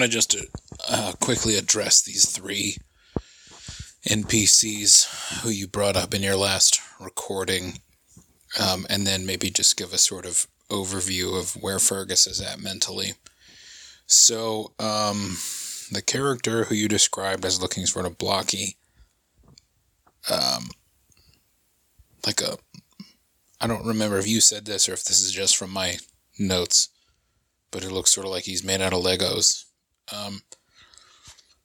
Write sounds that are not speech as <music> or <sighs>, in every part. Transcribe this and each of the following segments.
want to just uh, quickly address these three NPCs who you brought up in your last recording, um, and then maybe just give a sort of overview of where Fergus is at mentally. So, um, the character who you described as looking sort of blocky, um, like a, I don't remember if you said this or if this is just from my notes, but it looks sort of like he's made out of Legos. Um,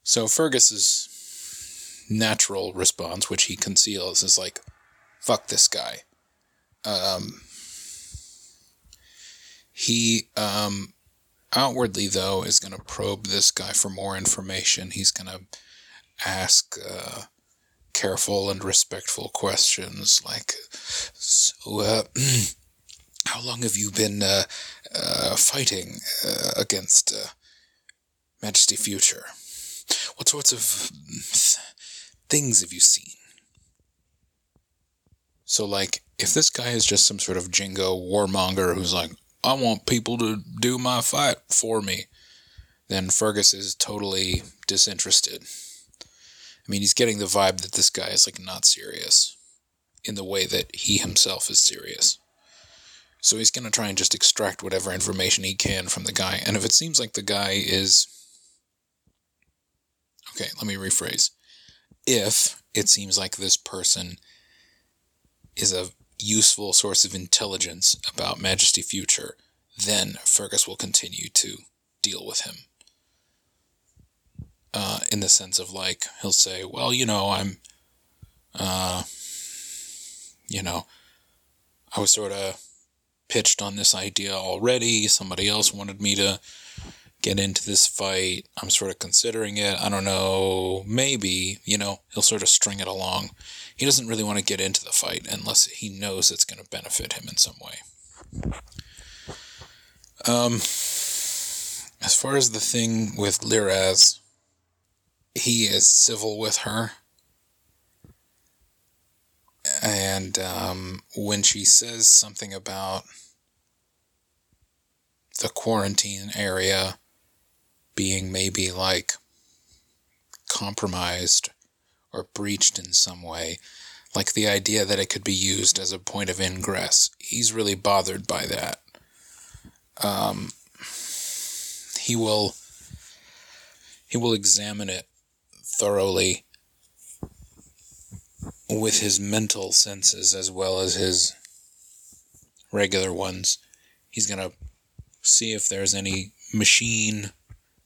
so Fergus's natural response, which he conceals, is like, "Fuck this guy." Um, he um, outwardly, though, is going to probe this guy for more information. He's going to ask uh, careful and respectful questions like, "So, uh, <clears throat> how long have you been uh, uh fighting uh, against uh, Majesty Future? What sorts of things have you seen?" So, like, if this guy is just some sort of jingo warmonger who's like, I want people to do my fight for me, then Fergus is totally disinterested. I mean, he's getting the vibe that this guy is like not serious in the way that he himself is serious. So he's going to try and just extract whatever information he can from the guy. And if it seems like the guy is. Okay, let me rephrase. If it seems like this person is a useful source of intelligence about Majesty Future, then Fergus will continue to deal with him. Uh, in the sense of like, he'll say, well, you know, I'm, uh, you know, I was sort of pitched on this idea already. Somebody else wanted me to get into this fight. I'm sort of considering it. I don't know. Maybe, you know, he'll sort of string it along he doesn't really want to get into the fight unless he knows it's going to benefit him in some way. Um, as far as the thing with Liraz, he is civil with her. And um, when she says something about the quarantine area being maybe like compromised or breached in some way, like the idea that it could be used as a point of ingress. He's really bothered by that. Um, he will he will examine it thoroughly with his mental senses as well as his regular ones. He's going to see if there's any machine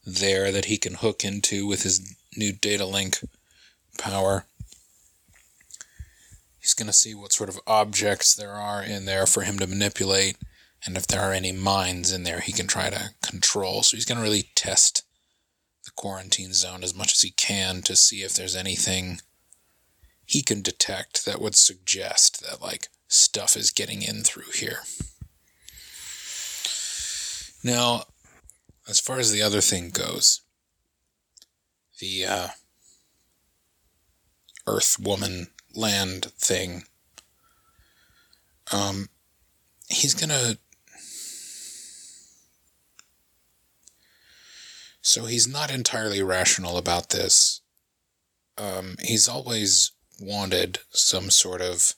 there that he can hook into with his new data link power. He's going to see what sort of objects there are in there for him to manipulate, and if there are any minds in there he can try to control. So he's going to really test the quarantine zone as much as he can to see if there's anything he can detect that would suggest that, like, stuff is getting in through here. Now, as far as the other thing goes, the uh, Earth Woman land thing. Um, he's gonna. So he's not entirely rational about this. Um, he's always wanted some sort of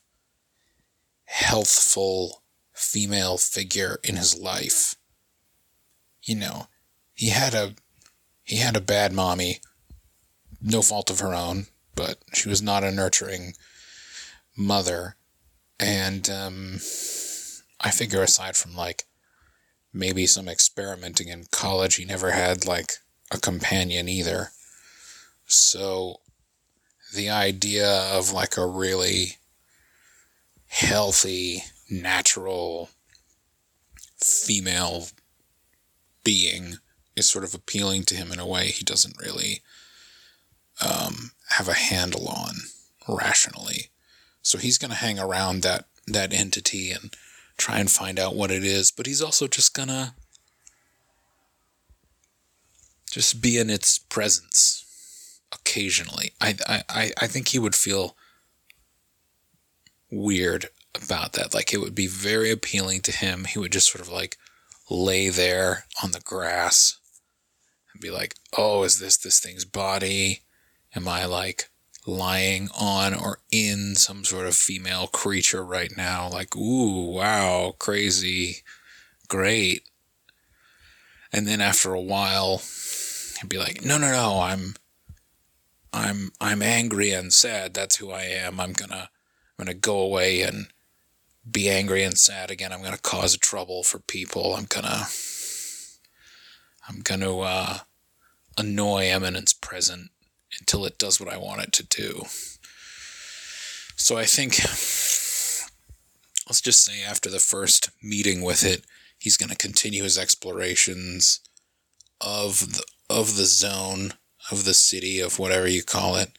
healthful female figure in his life. You know, he had a he had a bad mommy, no fault of her own but she was not a nurturing mother. And um, I figure aside from like maybe some experimenting in college, he never had like a companion either. So the idea of like a really healthy, natural female being is sort of appealing to him in a way he doesn't really um, have a handle on rationally. So he's going to hang around that that entity and try and find out what it is, but he's also just going to just be in its presence occasionally. I, I, I think he would feel weird about that. Like it would be very appealing to him. He would just sort of like lay there on the grass and be like, oh, is this this thing's body? Am I like lying on or in some sort of female creature right now? Like, ooh, wow, crazy, great. And then after a while, he'd be like, no, no, no, I'm, I'm, I'm angry and sad. That's who I am. I'm gonna, I'm gonna go away and be angry and sad again. I'm gonna cause trouble for people. I'm gonna, I'm gonna, uh, annoy Eminence Present until it does what I want it to do. So I think, let's just say after the first meeting with it, he's going to continue his explorations of the, of the zone, of the city, of whatever you call it.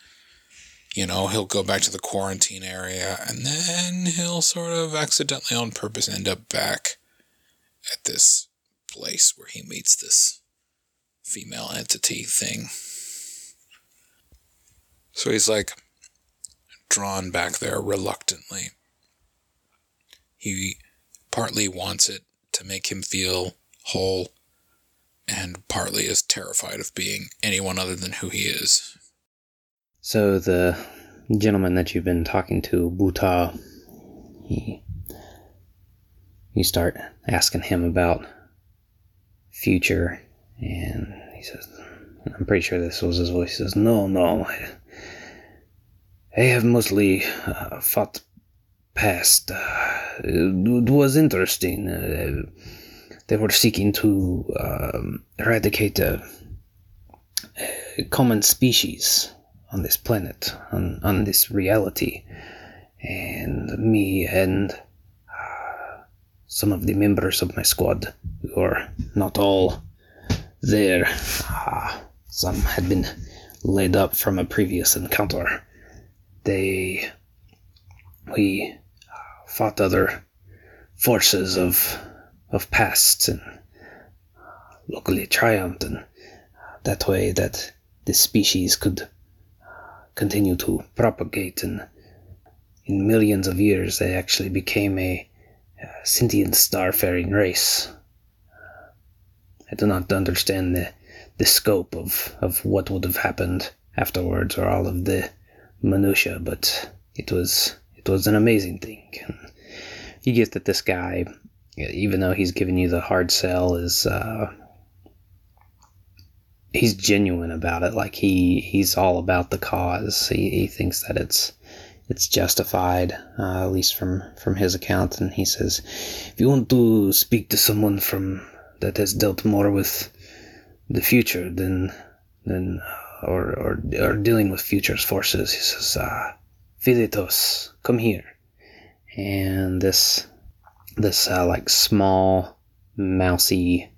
You know, he'll go back to the quarantine area and then he'll sort of accidentally on purpose end up back at this place where he meets this female entity thing. So he's like drawn back there reluctantly. He partly wants it to make him feel whole, and partly is terrified of being anyone other than who he is. So the gentleman that you've been talking to, Buta, he you start asking him about future, and he says, "I'm pretty sure this was his voice." He says, "No, no, I have mostly uh, fought past. Uh, it was interesting. Uh, they were seeking to um, eradicate a, a, common species on this planet, on, on this reality. And me and uh, some of the members of my squad, who are not all there, uh, some had been laid up from a previous encounter. They. We fought other forces of of past and luckily triumphed and that way that this species could continue to propagate and in millions of years they actually became a, a sentient starfaring race i do not understand the the scope of of what would have happened afterwards or all of the minutia but it was it was an amazing thing. And you get that this guy, even though he's giving you the hard sell, is uh, he's genuine about it. Like he he's all about the cause. He, he thinks that it's it's justified, uh, at least from from his account. And he says, if you want to speak to someone from that has dealt more with the future than than uh, or or or dealing with future's forces, he says, uh, Philetos, come here. And this, this uh, like small, mousy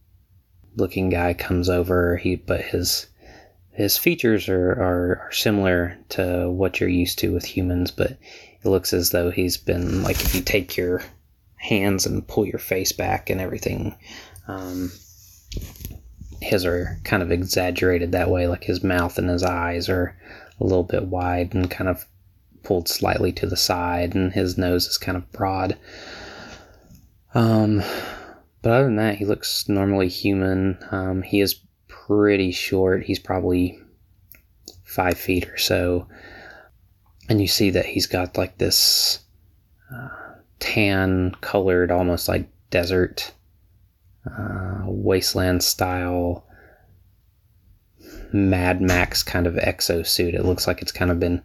looking guy comes over. He, but his, his features are, are, are similar to what you're used to with humans, but it looks as though he's been like if you take your hands and pull your face back and everything. Um, his are kind of exaggerated that way, like his mouth and his eyes are a little bit wide and kind of pulled slightly to the side, and his nose is kind of broad. Um, but other than that, he looks normally human. Um, he is pretty short. He's probably five feet or so. And you see that he's got like this uh, tan colored, almost like desert, uh, wasteland style Mad Max kind of exosuit. It looks like it's kind of been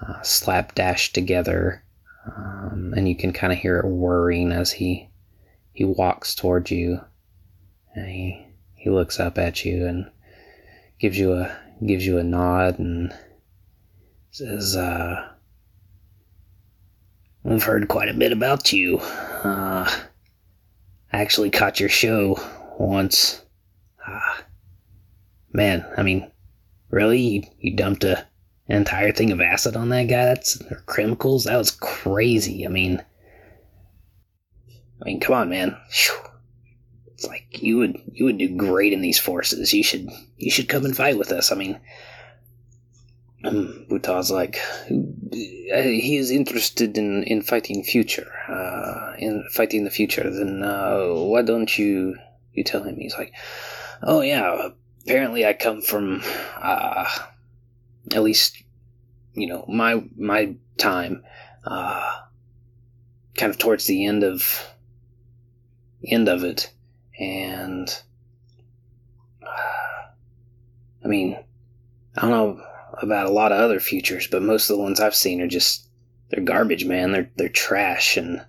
uh, slapdash together, um, and you can kind of hear it whirring as he he walks towards you. And he he looks up at you and gives you a gives you a nod and says, uh, "I've heard quite a bit about you. Uh, I actually caught your show once. Uh, man, I mean, really, you, you dumped a an entire thing of acid on that guy. That's or chemicals. That was crazy. I mean, I mean, come on, man. It's like you would you would do great in these forces. You should you should come and fight with us. I mean, <clears throat> Buta's like uh, he is interested in in fighting future, uh, in fighting the future. Then uh, why don't you you tell him? He's like, oh yeah, apparently I come from, uh, at least, you know, my my time, uh, kind of towards the end of end of it, and uh, I mean, I don't know about a lot of other futures, but most of the ones I've seen are just they're garbage, man. They're they're trash. And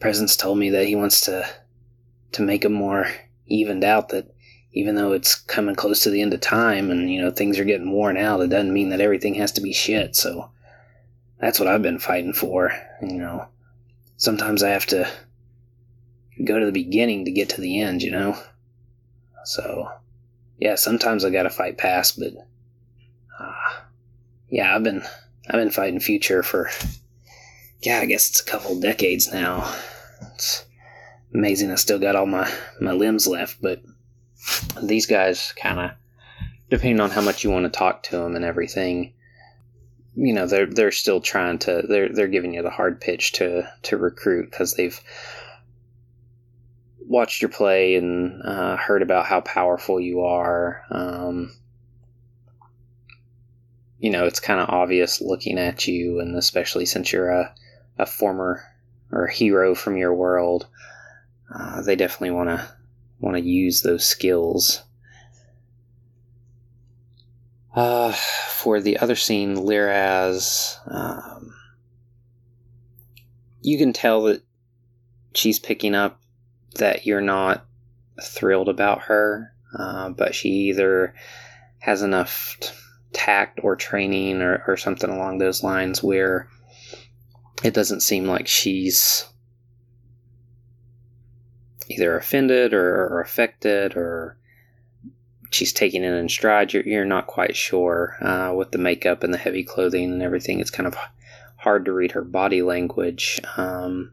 Presence told me that he wants to to make them more evened out. That even though it's coming close to the end of time and you know things are getting worn out, it doesn't mean that everything has to be shit. So that's what I've been fighting for. You know, sometimes I have to go to the beginning to get to the end. You know, so yeah, sometimes I gotta fight past, but yeah, I've been I've been fighting future for yeah, I guess it's a couple decades now. It's amazing I still got all my my limbs left, but these guys kind of depending on how much you want to talk to them and everything you know they're they're still trying to they're they're giving you the hard pitch to to recruit because they've watched your play and uh, heard about how powerful you are um, you know, it's kind of obvious looking at you, and especially since you're a, a former or a hero from your world, uh, they definitely want to want to use those skills. Uh, for the other scene, Liraz, um, you can tell that she's picking up that you're not thrilled about her, uh, but she either has enough. T- tact or training or, or something along those lines where it doesn't seem like she's either offended or, or affected or she's taking it in stride. You're, you're not quite sure uh, with the makeup and the heavy clothing and everything. It's kind of hard to read her body language. Um,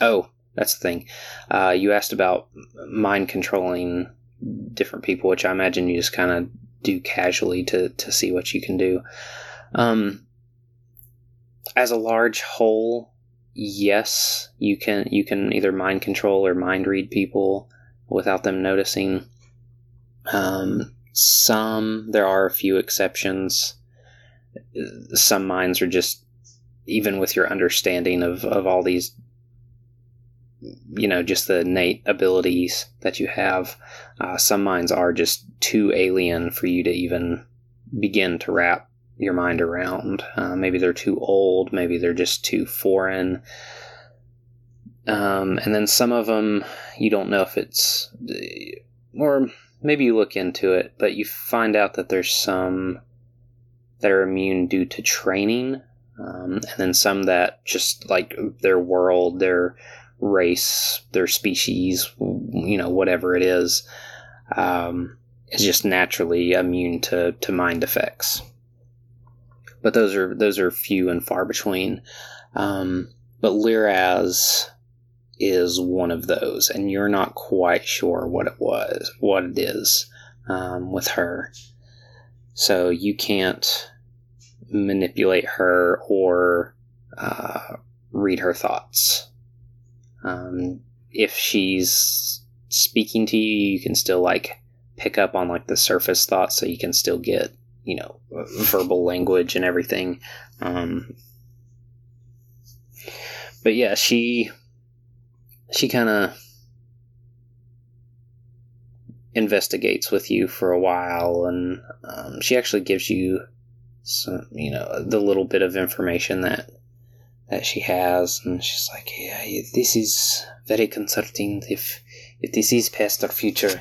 oh, that's the thing. Uh, you asked about mind controlling different people, which I imagine you just kind of do casually to to see what you can do. Um, as a large whole, yes, you can you can either mind control or mind read people without them noticing. Um, some there are a few exceptions. Some minds are just even with your understanding of, of all these you know just the innate abilities that you have uh, some minds are just too alien for you to even begin to wrap your mind around. Uh, maybe they're too old maybe they're just too foreign. Um, and then some of them you don't know if it's or maybe you look into it but you find out that there's some that are immune due to training um, and then some that just like their world their race, their species, you know, whatever it is, um, is just naturally immune to, to mind effects. But those are those are few and far between. Um, but Liraz is one of those, and you're not quite sure what it was, what it is um, with her. So you can't manipulate her or uh, read her thoughts. Um, if she's speaking to you, you can still like pick up on like the surface thoughts, so you can still get you know verbal language and everything. Um, but yeah, she she kind of investigates with you for a while, and um, she actually gives you some, you know, the little bit of information that that she has, and she's like, "Yeah, this is very concerning. If if this is past or future,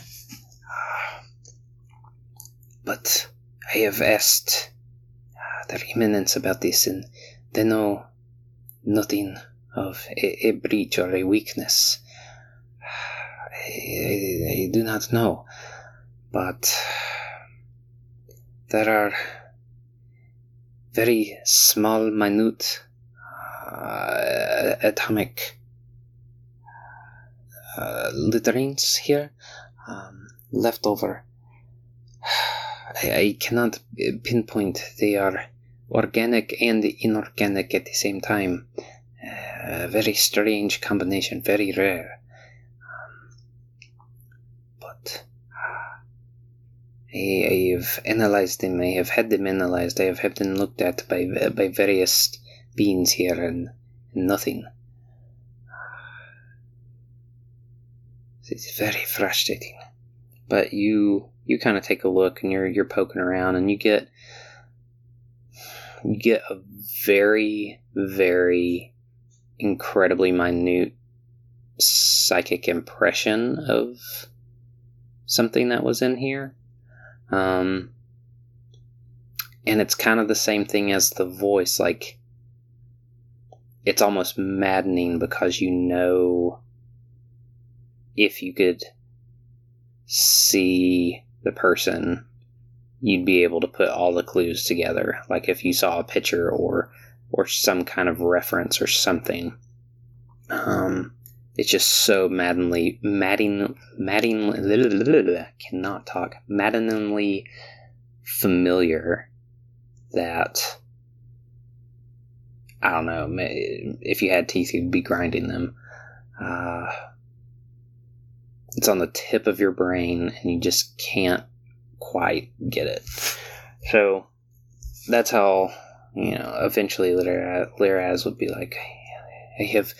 but I have asked uh, the Eminence about this, and they know nothing of a, a breach or a weakness. I, I, I do not know, but there are very small, minute uh, atomic litterings here um. <sighs> I, I cannot pinpoint. They are organic and inorganic at the same time. Uh, very strange combination, very rare. Um, but uh, <sighs> I, have analyzed them. I have had them analyzed. I have had them looked at by by various beings here, and nothing. It's very frustrating. But you you kind of take a look, and you're you're poking around, and you get you get a very very incredibly minute psychic impression of something that was in here. Um, and it's kind of the same thing as the voice. Like, it's almost maddening because you know if you could see the person, you'd be able to put all the clues together. Like if you saw a picture or or some kind of reference or something. Um, it's just so maddeningly, madding, madding, cannot talk, maddeningly familiar that I don't know. If you had teeth, you'd be grinding them. Uh, it's on the tip of your brain, and you just can't quite get it. So that's how you know. Eventually, Liraz would be like, I have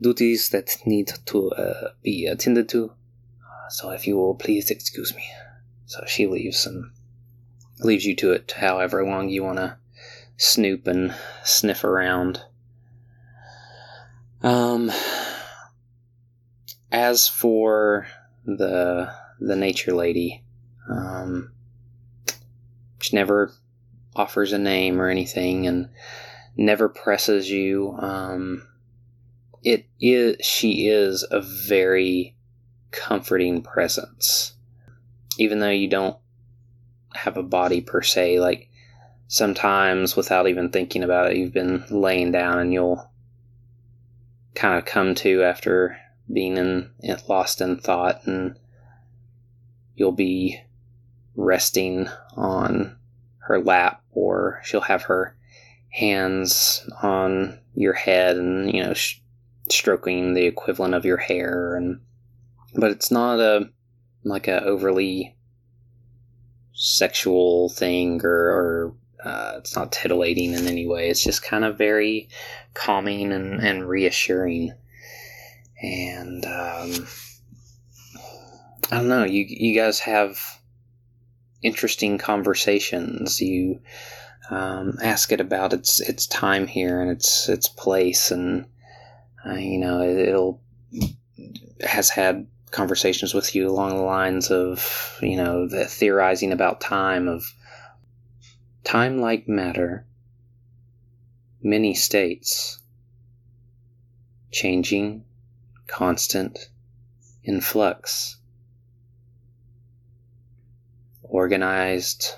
duties that need to uh, be attended to. So if you will please excuse me. So she leaves and leaves you to it however long you want to snoop and sniff around. Um, as for the the nature lady, um, she never offers a name or anything and never presses you. Um, it is she is a very comforting presence even though you don't have a body per se like sometimes without even thinking about it you've been laying down and you'll kind of come to after being in lost in thought and you'll be resting on her lap or she'll have her hands on your head and you know sh- stroking the equivalent of your hair and but it's not a like a overly sexual thing or, or uh, it's not titillating in any way. It's just kind of very calming and, and reassuring and um, i don't know you you guys have interesting conversations. You um, ask it about its its time here and its its place. And uh, you know, it, will has had conversations with you along the lines of you know the theorizing about time of time like matter many states changing constant in flux organized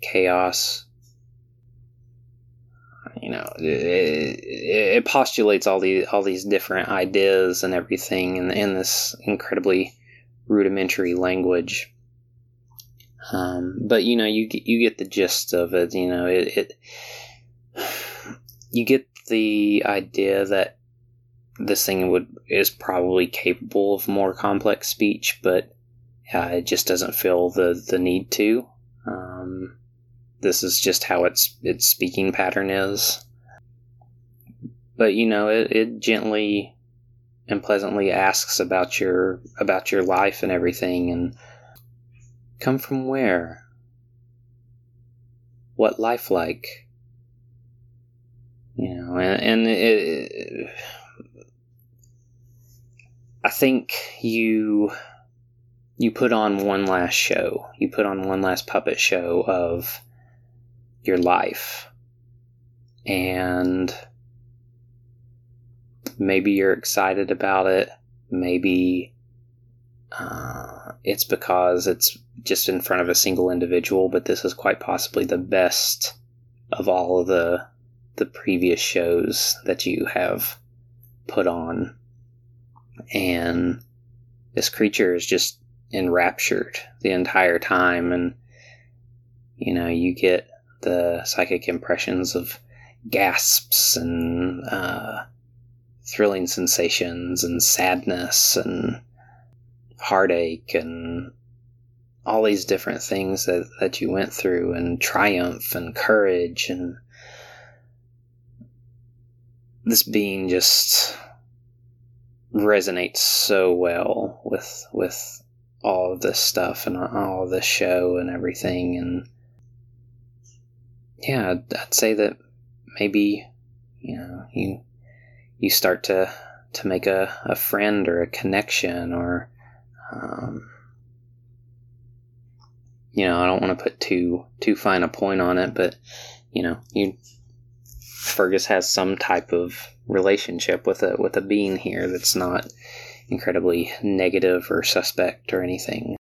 chaos. You know it, it, postulates all these all these different ideas and everything in, in this incredibly rudimentary language. Um, but you know you get you get the gist of it you know it, it <sighs> you get the idea that this thing would is probably capable of more complex speech but uh, it just doesn't feel the the need to um, this is just how its its speaking pattern is. But you know, it, it gently and pleasantly asks about your about your life and everything and come from where? What life like? You know, and, and it, it, I think you you put on one last show. You put on one last puppet show of your life. And maybe you're excited about it. Maybe uh, it's because it's just in front of a single individual, but this is quite possibly the best of all of the the previous shows that you have put on. And this creature is just enraptured the entire time. And you know, you get the psychic impressions of gasps and uh, thrilling sensations and sadness and heartache and all these different things that, that you went through and triumph and courage and this being just resonates so well with with all of this stuff and all of this show and everything. And yeah I'd, I'd say that maybe you know you you start to to make a, a friend or a connection or um, you know i don't want to put too too fine a point on it but you know you Fergus has some type of relationship with a with a being here that's not incredibly negative or suspect or anything.